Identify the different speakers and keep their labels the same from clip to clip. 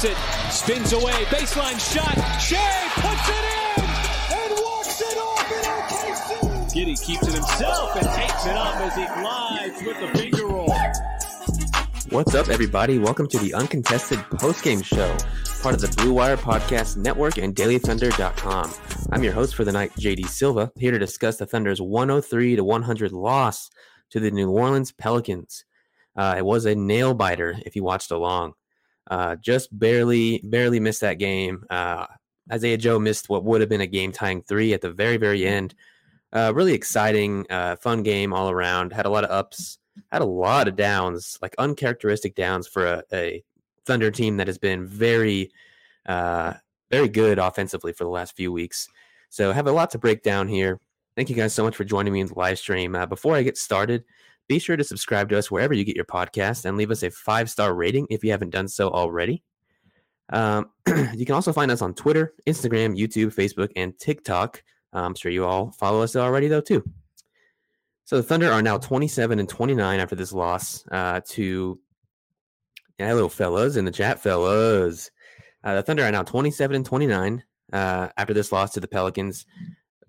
Speaker 1: Gets it, spins away, baseline shot. Shai puts it in and walks it off in OKC. Giddey keeps it himself and takes it up as he glides with the finger roll.
Speaker 2: What's up, everybody? Welcome to the uncontested postgame show, part of the Blue Wire Podcast Network and DailyThunder.com. I'm your host for the night, JD Silva, here to discuss the Thunder's 103 to 100 loss to the New Orleans Pelicans. Uh, it was a nail biter if you watched along. Uh, just barely, barely missed that game. Uh, Isaiah Joe missed what would have been a game tying three at the very, very end. Uh, really exciting, uh, fun game all around. Had a lot of ups, had a lot of downs, like uncharacteristic downs for a, a Thunder team that has been very, uh, very good offensively for the last few weeks. So have a lot to break down here. Thank you guys so much for joining me in the live stream. Uh, before I get started, be sure to subscribe to us wherever you get your podcast and leave us a five star rating if you haven't done so already. Um, you can also find us on Twitter, Instagram, YouTube, Facebook, and TikTok. I'm sure you all follow us already, though, too. So the Thunder are now 27 and 29 after this loss uh, to hello fellas in the chat, fellas. Uh, the Thunder are now 27 and 29 uh, after this loss to the Pelicans.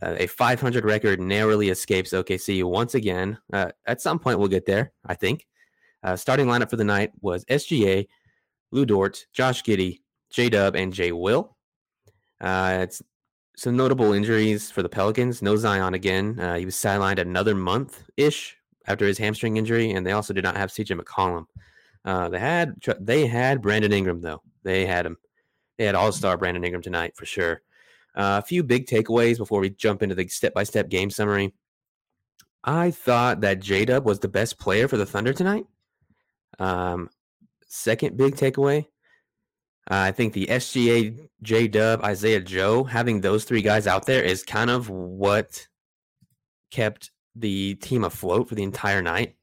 Speaker 2: A 500 record narrowly escapes OKC once again. Uh, at some point, we'll get there, I think. Uh, starting lineup for the night was SGA, Lu Dort, Josh Giddey, J Dub, and Jay Will. Uh, it's some notable injuries for the Pelicans. No Zion again. Uh, he was sidelined another month ish after his hamstring injury, and they also did not have CJ McCollum. Uh, they had they had Brandon Ingram though. They had him. They had All Star Brandon Ingram tonight for sure. Uh, a few big takeaways before we jump into the step by step game summary. I thought that J Dub was the best player for the Thunder tonight. Um, second big takeaway. Uh, I think the SGA, J Dub, Isaiah Joe, having those three guys out there is kind of what kept the team afloat for the entire night.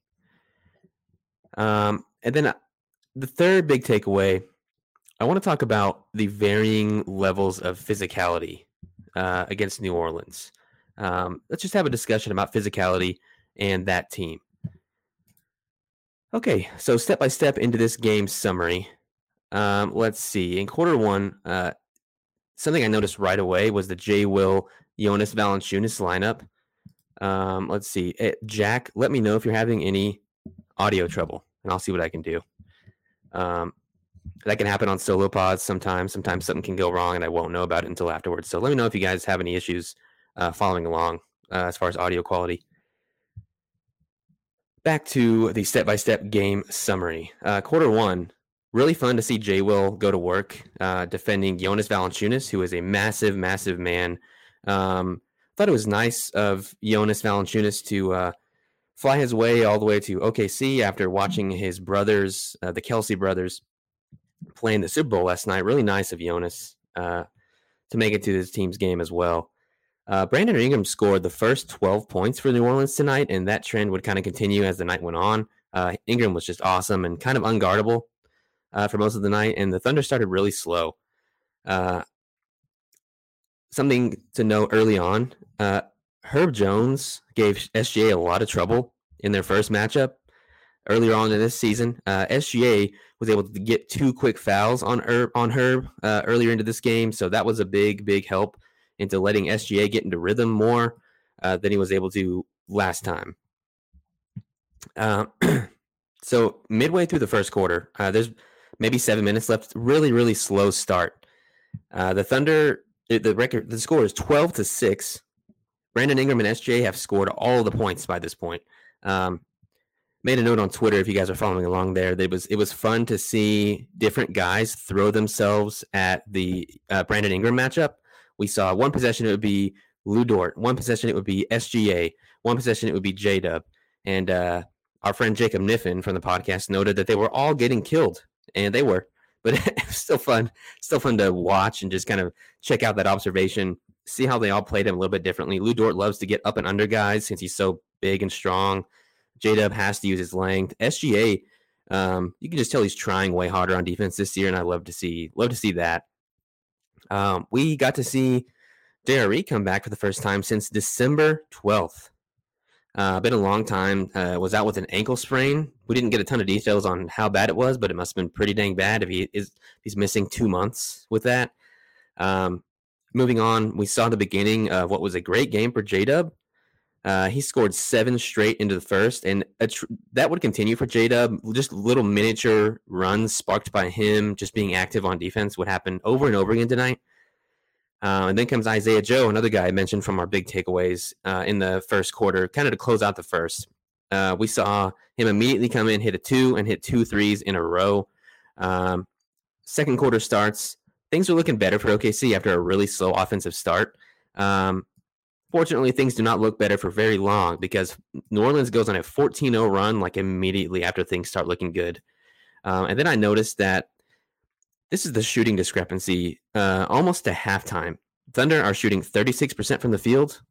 Speaker 2: Um, and then uh, the third big takeaway, I want to talk about the varying levels of physicality uh, against New Orleans. Um, let's just have a discussion about physicality and that team. Okay, so step by step into this game summary. Um, let's see. In quarter one, uh, something I noticed right away was the J. Will Jonas Valanciunas lineup. Um, let's see. Eh, Jack, let me know if you're having any audio trouble, and I'll see what I can do. Um, that can happen on solo pods sometimes. Sometimes something can go wrong, and I won't know about it until afterwards. So let me know if you guys have any issues uh, following along uh, as far as audio quality. Back to the step by step game summary. Uh, quarter one, really fun to see Jay Will go to work uh, defending Jonas Valanciunas, who is a massive, massive man. Um, thought it was nice of Jonas Valanciunas to uh, fly his way all the way to OKC after watching his brothers, uh, the Kelce brothers, playing the Super Bowl last night. Really nice of Jonas uh, to make it to this team's game as well. Uh, Brandon Ingram scored the first 12 points for New Orleans tonight, and that trend would kind of continue as the night went on. Uh, Ingram was just awesome and kind of unguardable uh, for most of the night, and the Thunder started really slow. Uh, something to note early on uh, Herb Jones gave SGA a lot of trouble in their first matchup earlier on in this season. Uh, SGA was able to get two quick fouls on Herb, on Herb uh, earlier into this game, so that was a big, big help into letting SGA get into rhythm more uh, than he was able to last time. Uh, so midway through the first quarter, uh, there's maybe seven minutes left. Really, really slow start. Uh, the Thunder, the record, the score is twelve to six. Brandon Ingram and SGA have scored all the points by this point. Um, made a note on Twitter if you guys are following along there. It was it was fun to see different guys throw themselves at the uh, Brandon Ingram matchup. We saw one possession it would be Lu Dort, one possession it would be SGA, one possession it would be J Dub, and uh, our friend Jacob Niffen from the podcast noted that they were all getting killed, and they were. But still fun, still fun to watch and just kind of check out that observation, see how they all played him a little bit differently. Lu Dort loves to get up and under guys since he's so big and strong. J Dub has to use his length. SGA, um, you can just tell he's trying way harder on defense this year, and I love to see love to see that. Um, we got to see JRE come back for the first time since December twelfth. Uh, been a long time. Uh, was out with an ankle sprain. We didn't get a ton of details on how bad it was, but it must have been pretty dang bad if he is he's missing two months with that. Um, moving on, we saw the beginning of what was a great game for J Dub. Uh, he scored seven straight into the first, and tr- that would continue for J Dub. Just little miniature runs sparked by him just being active on defense would happen over and over again tonight. Uh, and then comes Isaiah Joe, another guy I mentioned from our big takeaways uh, in the first quarter, kind of to close out the first. Uh, we saw him immediately come in, hit a two, and hit two threes in a row. Um, second quarter starts. Things are looking better for OKC after a really slow offensive start. Um, Fortunately, things do not look better for very long because New Orleans goes on a 14 0 run like immediately after things start looking good. Um, and then I noticed that this is the shooting discrepancy uh, almost to halftime. Thunder are shooting 36% from the field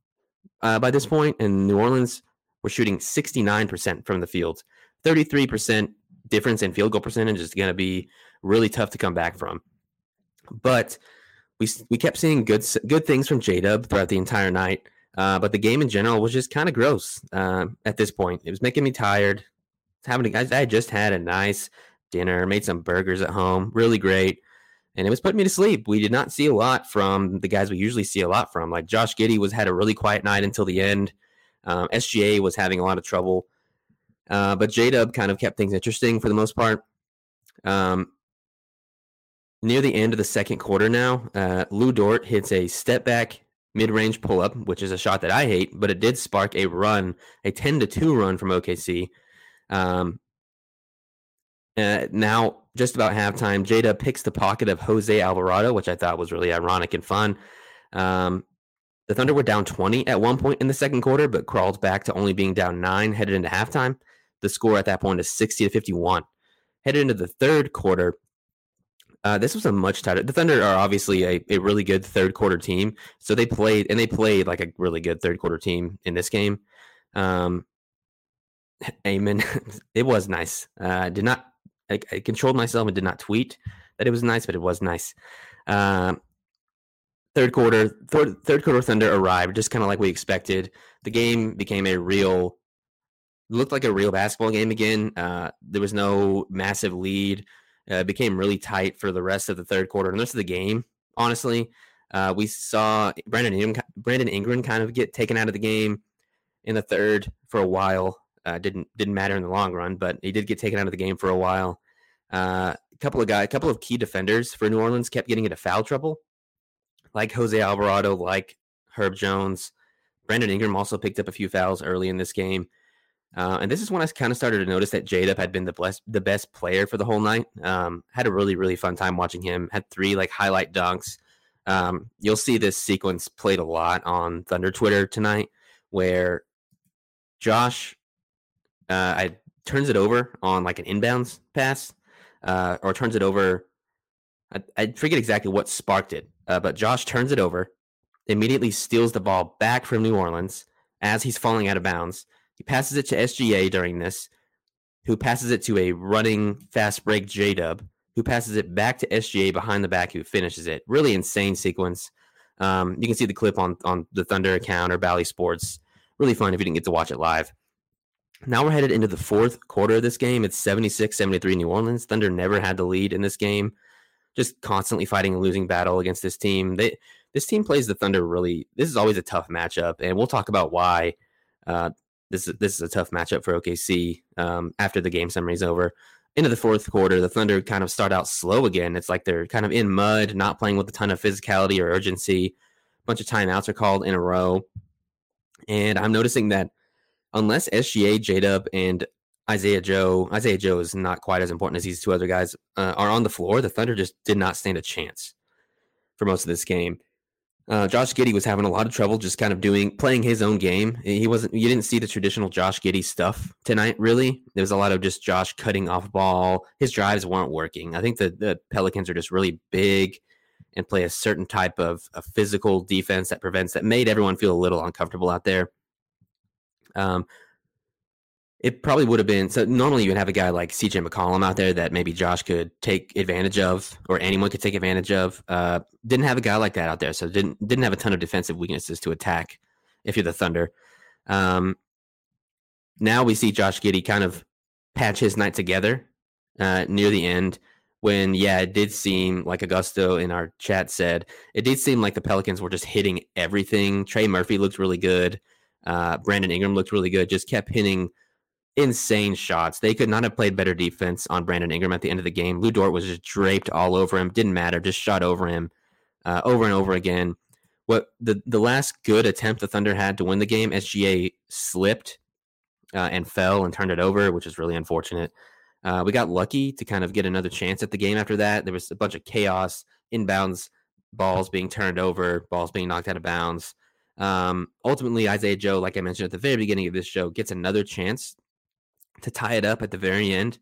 Speaker 2: uh, by this point, and New Orleans were shooting 69% from the field. 33% difference in field goal percentage is going to be really tough to come back from. But we we kept seeing good good things from J Dub throughout the entire night. Uh, but the game in general was just kind of gross uh, at this point. It was making me tired. Having I, I just had a nice dinner, made some burgers at home, really great, and it was putting me to sleep. We did not see a lot from the guys we usually see a lot from. Like Josh Giddey was had a really quiet night until the end. Um, SGA was having a lot of trouble, uh, but J Dub kind of kept things interesting for the most part. Um, near the end of the second quarter now, uh, Lu Dort hits a step back mid range pull up, which is a shot that I hate, but it did spark a run, a 10 to 2 run from OKC. Um, uh, now, just about halftime, Jada picks the pocket of Jose Alvarado, which I thought was really ironic and fun. Um, the Thunder were down 20 at one point in the second quarter, but crawled back to only being down nine headed into halftime. The score at that point is 60 to 51. Headed into the third quarter, uh, this was a much tighter. The Thunder are obviously a, a really good third quarter team, so they played and they played like a really good third quarter team in this game. Um, amen. it was nice. Uh, did not I, I, controlled myself and did not tweet that it was nice, but it was nice. Uh, third quarter, third, third quarter Thunder arrived just kind of like we expected. The game became a real, looked like a real basketball game again. Uh, there was no massive lead. Uh, became really tight for the rest of the third quarter and the rest of the game. Honestly, uh, we saw Brandon Ingram, Brandon Ingram kind of get taken out of the game in the third for a while. Uh, didn't didn't matter in the long run, but he did get taken out of the game for a while. Uh, a couple of guys, a couple of key defenders for New Orleans kept getting into foul trouble, like Jose Alvarado, like Herb Jones. Brandon Ingram also picked up a few fouls early in this game. Uh, and this is when I kind of started to notice that Jada had been the best, the best player for the whole night. Um, had a really, really fun time watching him. Had three like highlight dunks. Um, you'll see this sequence played a lot on Thunder Twitter tonight, where Josh, uh, I turns it over on like an inbounds pass, uh, or turns it over. I, I, forget exactly what sparked it, uh, but Josh turns it over, immediately steals the ball back from New Orleans as he's falling out of bounds he passes it to SGA during this, who passes it to a running fast break J Dub, who passes it back to SGA behind the back, who finishes it. Really insane sequence. Um, you can see the clip on on the Thunder account or Bally Sports. Really fun if you didn't get to watch it live. Now we're headed into the fourth quarter of this game. It's 76 73 New Orleans. Thunder never had the lead in this game, just constantly fighting a losing battle against this team. They, this team plays the Thunder really, this is always a tough matchup, and we'll talk about why. Uh, this is this is a tough matchup for OKC um, after the game summary is over. Into the fourth quarter, the Thunder kind of start out slow again. It's like they're kind of in mud, not playing with a ton of physicality or urgency. A bunch of timeouts are called in a row, and I'm noticing that unless SGA, J Dub, and Isaiah Joe, Isaiah Joe is not quite as important as these two other guys uh, are on the floor. The Thunder just did not stand a chance for most of this game. Uh, Josh Giddey was having a lot of trouble just kind of doing playing his own game. He wasn't. You didn't see the traditional Josh Giddey stuff tonight. Really, there was a lot of just Josh cutting off ball. His drives weren't working. I think the the Pelicans are just really big and play a certain type of, of physical defense that prevents that made everyone feel a little uncomfortable out there. Um, it probably would have been so. Normally, you would have a guy like CJ McCollum out there that maybe Josh could take advantage of, or anyone could take advantage of. Uh, didn't have a guy like that out there, so didn't didn't have a ton of defensive weaknesses to attack. If you're the Thunder, um, now we see Josh Giddey kind of patch his night together uh, near the end. When yeah, it did seem like Augusto in our chat said it did seem like the Pelicans were just hitting everything. Trey Murphy looked really good. Uh, Brandon Ingram looked really good. Just kept hitting insane shots. They could not have played better defense on Brandon Ingram at the end of the game. Lu Dort was just draped all over him. Didn't matter. Just shot over him uh, over and over again. What the the last good attempt the Thunder had to win the game, SGA slipped uh, and fell and turned it over, which is really unfortunate. Uh, we got lucky to kind of get another chance at the game after that. There was a bunch of chaos, inbounds, balls being turned over, balls being knocked out of bounds. Um, ultimately, Isaiah Joe, like I mentioned at the very beginning of this show, gets another chance to tie it up at the very end,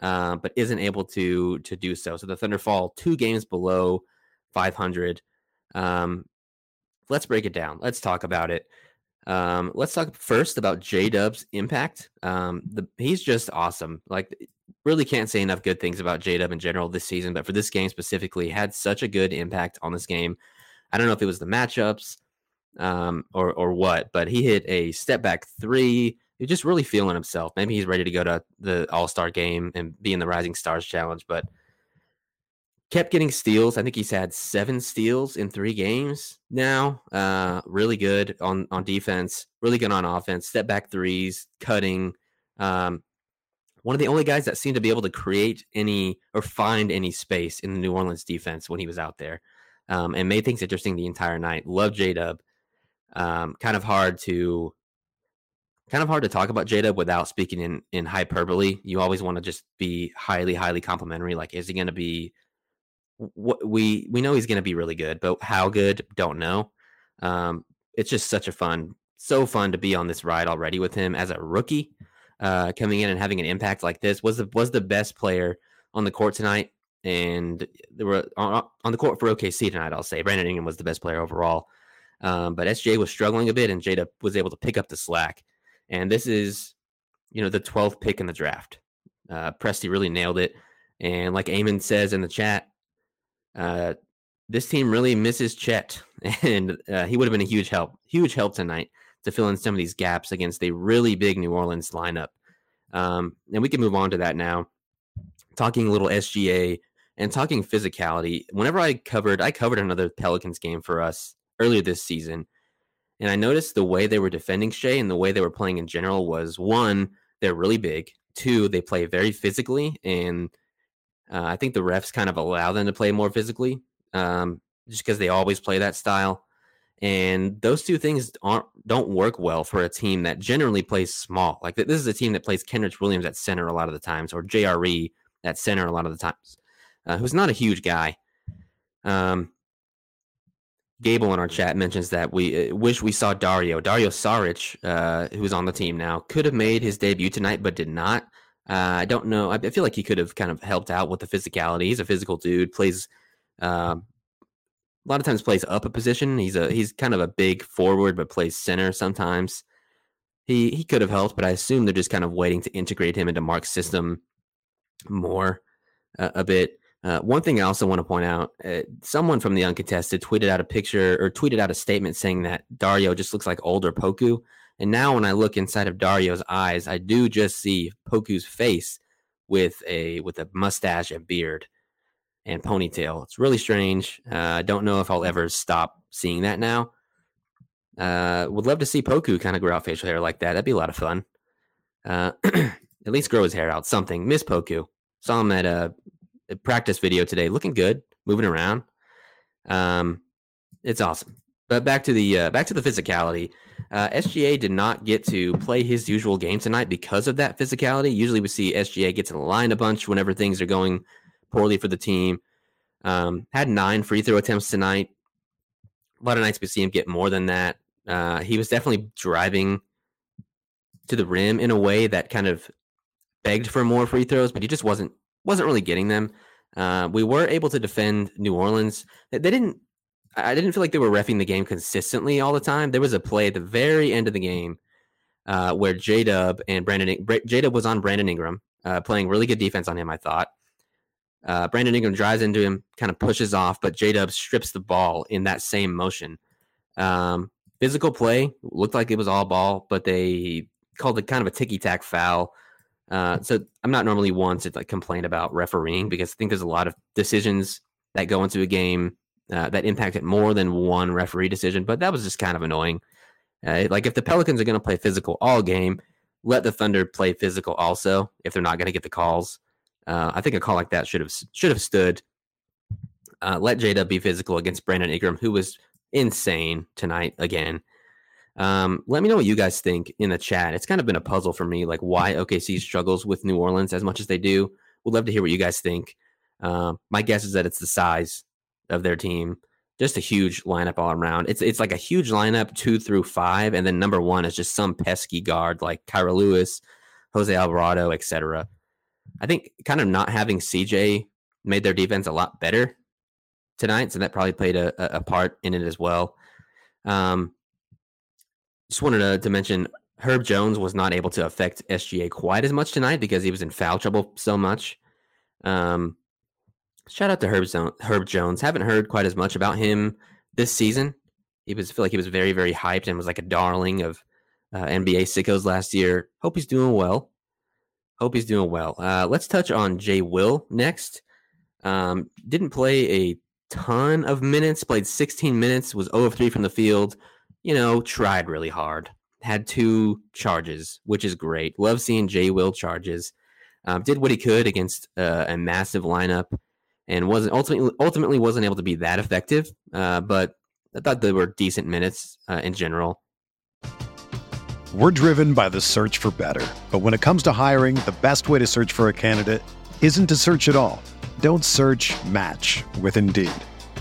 Speaker 2: uh, but isn't able to to do so. So the Thunder fall two games below 500. Um, let's break it down. Let's talk about it. Um, let's talk first about J Dub's impact. Um, the, he's just awesome. Like, really can't say enough good things about J Dub in general this season, but for this game specifically, had such a good impact on this game. I don't know if it was the matchups um, or or what, but he hit a step back three. He's just really feeling himself. Maybe he's ready to go to the All Star game and be in the Rising Stars Challenge, but kept getting steals. I think he's had seven steals in three games now. Uh, really good on on defense. Really good on offense. Step back threes, cutting. Um, one of the only guys that seemed to be able to create any or find any space in the New Orleans defense when he was out there, um, and made things interesting the entire night. Love J Dub. Um, kind of hard to kind of hard to talk about Jada without speaking in in hyperbole. You always want to just be highly, highly complimentary. Like, is he going to be? What we we know he's going to be really good, but how good? Don't know. Um, it's just such a fun, so fun to be on this ride already with him as a rookie, uh, coming in and having an impact like this. Was the was the best player on the court tonight, and there were on, on the court for OKC tonight. I'll say Brandon Ingram was the best player overall. Um, but SJ was struggling a bit, and Jada was able to pick up the slack. And this is, you know, the 12th pick in the draft. Uh, Presti really nailed it. And like Eamon says in the chat, uh, this team really misses Chet, and uh, he would have been a huge help, huge help tonight to fill in some of these gaps against a really big New Orleans lineup. Um, and we can move on to that now. Talking a little SGA and talking physicality. Whenever I covered, I covered another Pelicans game for us earlier this season. And I noticed the way they were defending Shai and the way they were playing in general was one, they're really big. Two, they play very physically. And uh, I think the refs kind of allow them to play more physically um, just because they always play that style. And those two things aren't don't work well for a team that generally plays small. Like this is a team that plays Kenrich Williams at center a lot of the times, or JRE at center a lot of the times, uh, who's not a huge guy. Um, Gable in our chat mentions that we uh, wish we saw Dario. Dario Saric, uh, who's on the team now, could have made his debut tonight, but did not. Uh, I don't know. I, feel like he could have kind of helped out with the physicality. He's a physical dude. Plays uh, a lot of times plays up a position. He's a he's kind of a big forward, but plays center sometimes. He he could have helped, but I assume they're just kind of waiting to integrate him into Mark's system more uh, a bit. Uh, one thing I also want to point out uh, someone from the uncontested tweeted out a picture or tweeted out a statement saying that Dario just looks like older Poku. And now when I look inside of Dario's eyes, I do just see Poku's face with a with a mustache and beard and ponytail. It's really strange. Uh, I don't know if I'll ever stop seeing that now. Uh, would love to see Poku kind of grow out facial hair like that. That'd be a lot of fun. Uh, at least grow his hair out. Something. Miss Poku. Saw him at a, a, practice video today, looking good, moving around. Um, it's awesome. But back to the uh, back to the physicality. Uh, SGA did not get to play his usual game tonight because of that physicality. Usually, we see SGA get to the line a bunch whenever things are going poorly for the team. Um, had nine free throw attempts tonight. A lot of nights we see him get more than that. Uh, he was definitely driving to the rim in a way that kind of begged for more free throws, but he just wasn't wasn't really getting them. Uh, we were able to defend New Orleans. They, they didn't. I didn't feel like they were refing the game consistently all the time. There was a play at the very end of the game uh, where J Dub and Brandon J Dub was on Brandon Ingram, uh, playing really good defense on him. I thought. Uh, Brandon Ingram drives into him, kind of pushes off, but J Dub strips the ball in that same motion. Um, physical play looked like it was all ball, but they called it kind of a ticky tack foul. Uh, so I'm not normally one to like complain about refereeing because I think there's a lot of decisions that go into a game uh, that impacted more than one referee decision. But that was just kind of annoying. Uh, like if the Pelicans are going to play physical all game, let the Thunder play physical also. If they're not going to get the calls, uh, I think a call like that should have should have stood. Uh, let Jada be physical against Brandon Ingram, who was insane tonight again. Um, let me know what you guys think in the chat. It's kind of been a puzzle for me, like why OKC struggles with New Orleans as much as they do. We'd love to hear what you guys think. Um, my guess is that it's the size of their team. Just a huge lineup all around. It's it's like a huge lineup two through five, and then number one is just some pesky guard like Kira Lewis, Jose Alvarado, etc. I think kind of not having CJ made their defense a lot better tonight, so that probably played a, a part in it as well. Um, just wanted to, to mention Herb Jones was not able to affect SGA quite as much tonight because he was in foul trouble so much. Um, shout out to Herb, Zone, Herb Jones. Haven't heard quite as much about him this season. He was feel like he was very very hyped and was like a darling of uh, NBA sickos last year. Hope he's doing well. Hope he's doing well. Uh, let's touch on Jay Will next. Um, didn't play a ton of minutes. Played 16 minutes. Was 0 of 3 from the field you know, tried really hard. Had two charges, which is great. Love seeing Jay Will charges. Um, did what he could against uh, a massive lineup, and wasn't ultimately ultimately wasn't able to be that effective. Uh, but I thought they were decent minutes uh, in general.
Speaker 3: We're driven by the search for better, but when it comes to hiring, the best way to search for a candidate isn't to search at all. Don't search. Match with Indeed.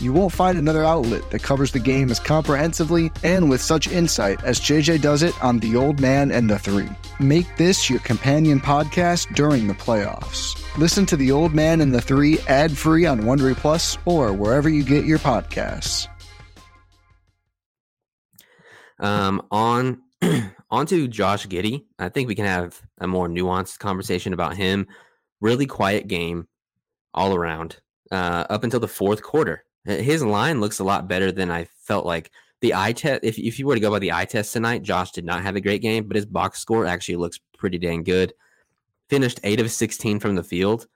Speaker 4: You won't find another outlet that covers the game as comprehensively and with such insight as JJ does it on The Old Man and the Three. Make this your companion podcast during the playoffs. Listen to The Old Man and the Three ad free on Wondery Plus or wherever you get your podcasts.
Speaker 2: Um, on on to Josh Giddey. I think we can have a more nuanced conversation about him. Really quiet game all around uh, up until the fourth quarter. His line looks a lot better than I felt like. The eye test, if, if you were to go by the eye test tonight, Josh did not have a great game, but his box score actually looks pretty dang good. Finished eight of 16 from the field.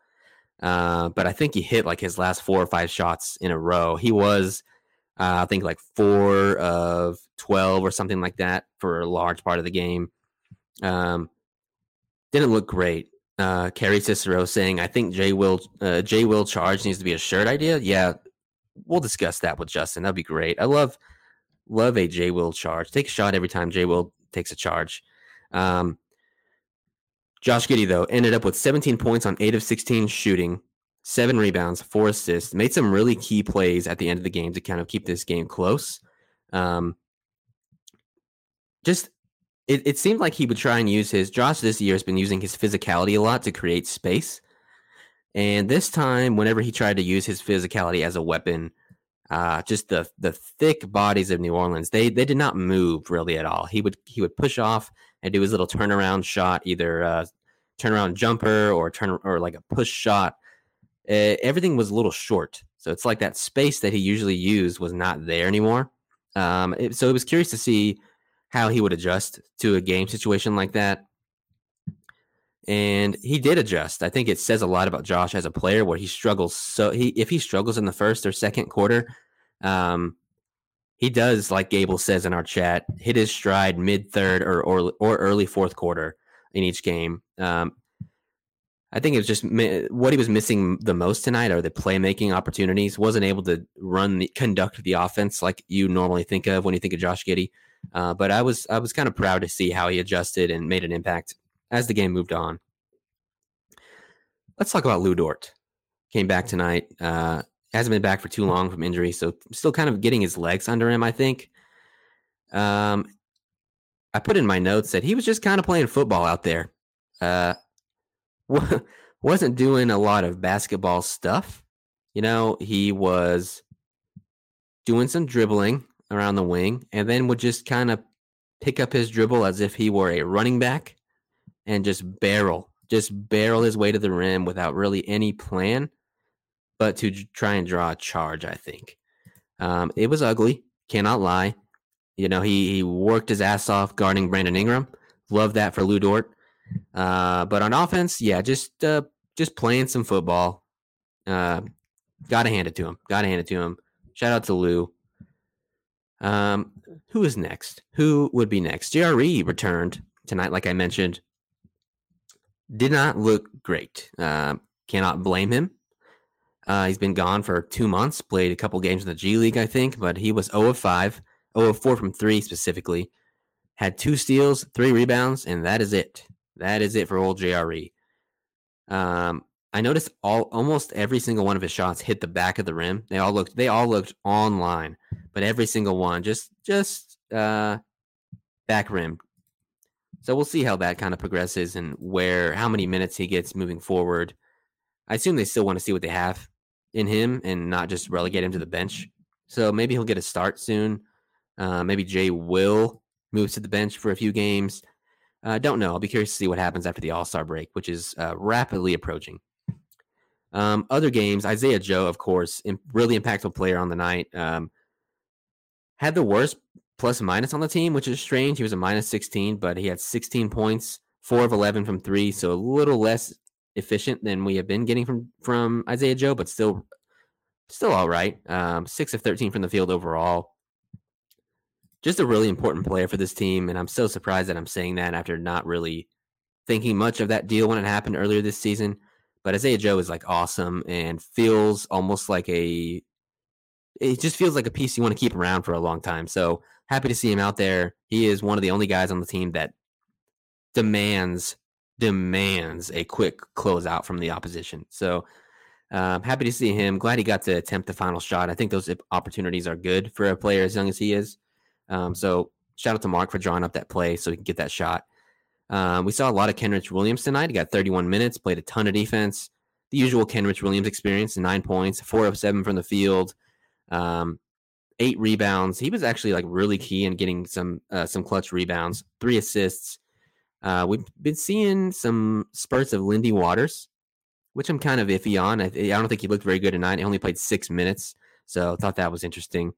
Speaker 2: Uh, but I think he hit like his last four or five shots in a row. He was, uh, I think, like four of 12 or something like that for a large part of the game. Um, didn't look great. Uh, Kerry Cicero saying, I think Jay Will, uh, Jay Will charge needs to be a shirt idea. Yeah, we'll discuss that with Justin. That'd be great. I love love a J Will charge. Take a shot every time J Will takes a charge. Um, Josh Giddey though ended up with 17 points on eight of 16 shooting, seven rebounds, four assists. Made some really key plays at the end of the game to kind of keep this game close. Um, just it, it seemed like he would try and use his Josh this year has been using his physicality a lot to create space. And this time, whenever he tried to use his physicality as a weapon, uh, just the the thick bodies of New Orleans, they they did not move really at all. He would he would push off and do his little turnaround shot, either uh, turnaround jumper or turn or like a push shot. Uh, everything was a little short, so it's like that space that he usually used was not there anymore. Um, it, so it was curious to see how he would adjust to a game situation like that and he did adjust. I think it says a lot about Josh as a player where he struggles. So he if he struggles in the first or second quarter, um, he does like Gable says in our chat, hit his stride mid third or, or or early fourth quarter in each game. Um, I think it was just what he was missing the most tonight are the playmaking opportunities. wasn't able to run the conduct the offense like you normally think of when you think of Josh Giddey. Uh, but I was I was kind of proud to see how he adjusted and made an impact as the game moved on. Let's talk about Lu Dort. Came back tonight. Uh, hasn't been back for too long from injury, so still kind of getting his legs under him. I think. Um, I put in my notes that he was just kind of playing football out there. Uh, wasn't doing a lot of basketball stuff. You know, he was doing some dribbling around the wing and then would just kind of pick up his dribble as if he were a running back and just barrel, just barrel his way to the rim without really any plan, but to try and draw a charge. I think um, it was ugly. Cannot lie. You know, he he worked his ass off guarding Brandon Ingram. Love that for Lu Dort. Uh, but on offense, yeah, just uh, just playing some football. Uh, gotta hand it to him. Gotta hand it to him. Shout out to Lou. Um, who is next? Who would be next? JRE returned tonight, like I mentioned did not look great. Uh, cannot blame him. Uh, he's been gone for two months, played a couple games in the G League, I think, but he was 0 of 5, 0 of 4 from 3 specifically. Had two steals, three rebounds, and that is it. That is it for old JRE. Um, I noticed all almost every single one of his shots hit the back of the rim. They all looked they all looked online, but every single one just just uh back rim so we'll see how that kind of progresses and where how many minutes he gets moving forward. I assume they still want to see what they have in him and not just relegate him to the bench. So maybe he'll get a start soon. Uh, maybe Jay will move to the bench for a few games. I uh, don't know. I'll be curious to see what happens after the All Star break, which is uh, rapidly approaching. Um, other games, Isaiah Joe, of course, really impactful player on the night. Um, had the worst plus minus on the team, which is strange. He was a minus 16, but he had 16 points, four of 11 from three, so a little less efficient than we have been getting from from Isaiah Joe, but still still all right. Um, six of 13 from the field overall. Just a really important player for this team, and I'm so surprised that I'm saying that after not really thinking much of that deal when it happened earlier this season. But Isaiah Joe is like awesome and feels almost like a it just feels like a piece you want to keep around for a long time. So happy to see him out there. He is one of the only guys on the team that demands demands a quick closeout from the opposition. So uh, happy to see him. Glad he got to attempt the final shot. I think those opportunities are good for a player as young as he is. Um, so shout out to Mark for drawing up that play so he can get that shot. Um, we saw a lot of Kenrich Williams tonight. He got 31 minutes, played a ton of defense. The usual Kenrich Williams experience, nine points, four of seven from the field, um, eight rebounds. He was actually like really key in getting some uh, some clutch rebounds, three assists. Uh, we've been seeing some spurts of Lindy Waters, which I'm kind of iffy on. I, I don't think he looked very good tonight. He only played six minutes, so I thought that was interesting.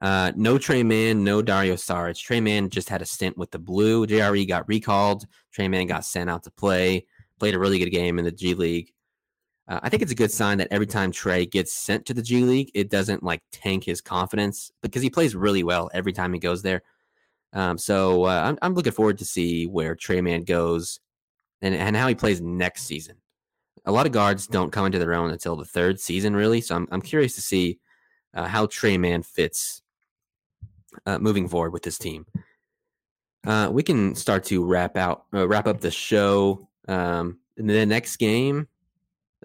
Speaker 2: Uh, no Tre Mann, no Dario Saric. Tre Mann just had a stint with the Blue. JRE got recalled. Tre Mann got sent out to play. Played a really good game in the G League. Uh, I think it's a good sign that every time Tre gets sent to the G League, it doesn't like tank his confidence because he plays really well every time he goes there. Um, so uh, I'm, I'm looking forward to see where Tre Mann goes and, and how he plays next season. A lot of guards don't come into their own until the third season, really. So I'm, I'm curious to see uh, how Tre Mann fits uh, moving forward with this team. Uh, we can start to wrap out, uh, wrap up the show. Um, in the next game,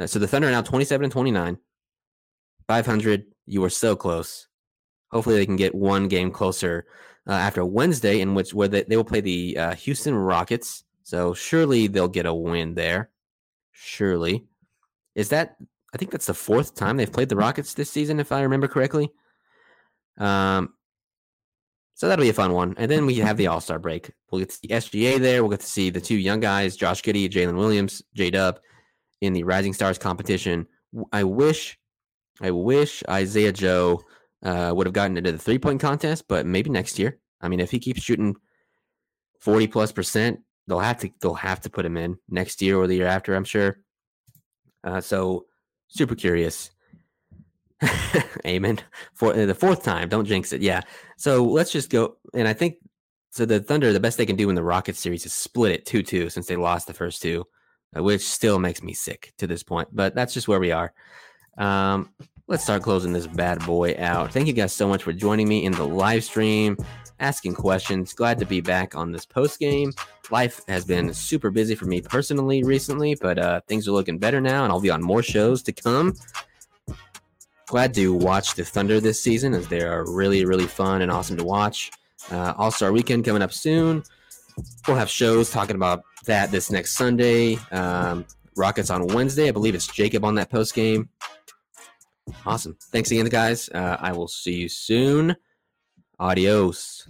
Speaker 2: so the Thunder are now 27 and 29, 500. You were so close. Hopefully, they can get one game closer uh, after Wednesday, in which where they, they will play the uh, Houston Rockets. So surely they'll get a win there. Surely, is that? I think that's the fourth time they've played the Rockets this season, if I remember correctly. Um, so that'll be a fun one. And then we have the All Star break. We'll get to see SGA there. We'll get to see the two young guys, Josh Giddey, Jalen Williams, J Dub, in the Rising Stars competition. I wish, I wish Isaiah Joe uh, would have gotten into the three point contest, but maybe next year. I mean, if he keeps shooting forty plus percent, they'll have to they'll have to put him in next year or the year after. I'm sure. Uh, so super curious. Amen. For uh, the fourth time, don't jinx it. Yeah. So let's just go. And I think so. The Thunder, the best they can do in the Rocket series is split it two two since they lost the first two, which still makes me sick to this point. But that's just where we are. Um, let's start closing this bad boy out. Thank you guys so much for joining me in the live stream, asking questions. Glad to be back on this post game. Life has been super busy for me personally recently, but uh, things are looking better now, and I'll be on more shows to come glad to watch the Thunder this season as they are really, really fun and awesome to watch. Uh, All Star Weekend coming up soon. We'll have shows talking about that this next Sunday. Um, Rockets on Wednesday. I believe it's Jacob on that post game. Awesome. Thanks again, guys. Uh, I will see you soon. Adios.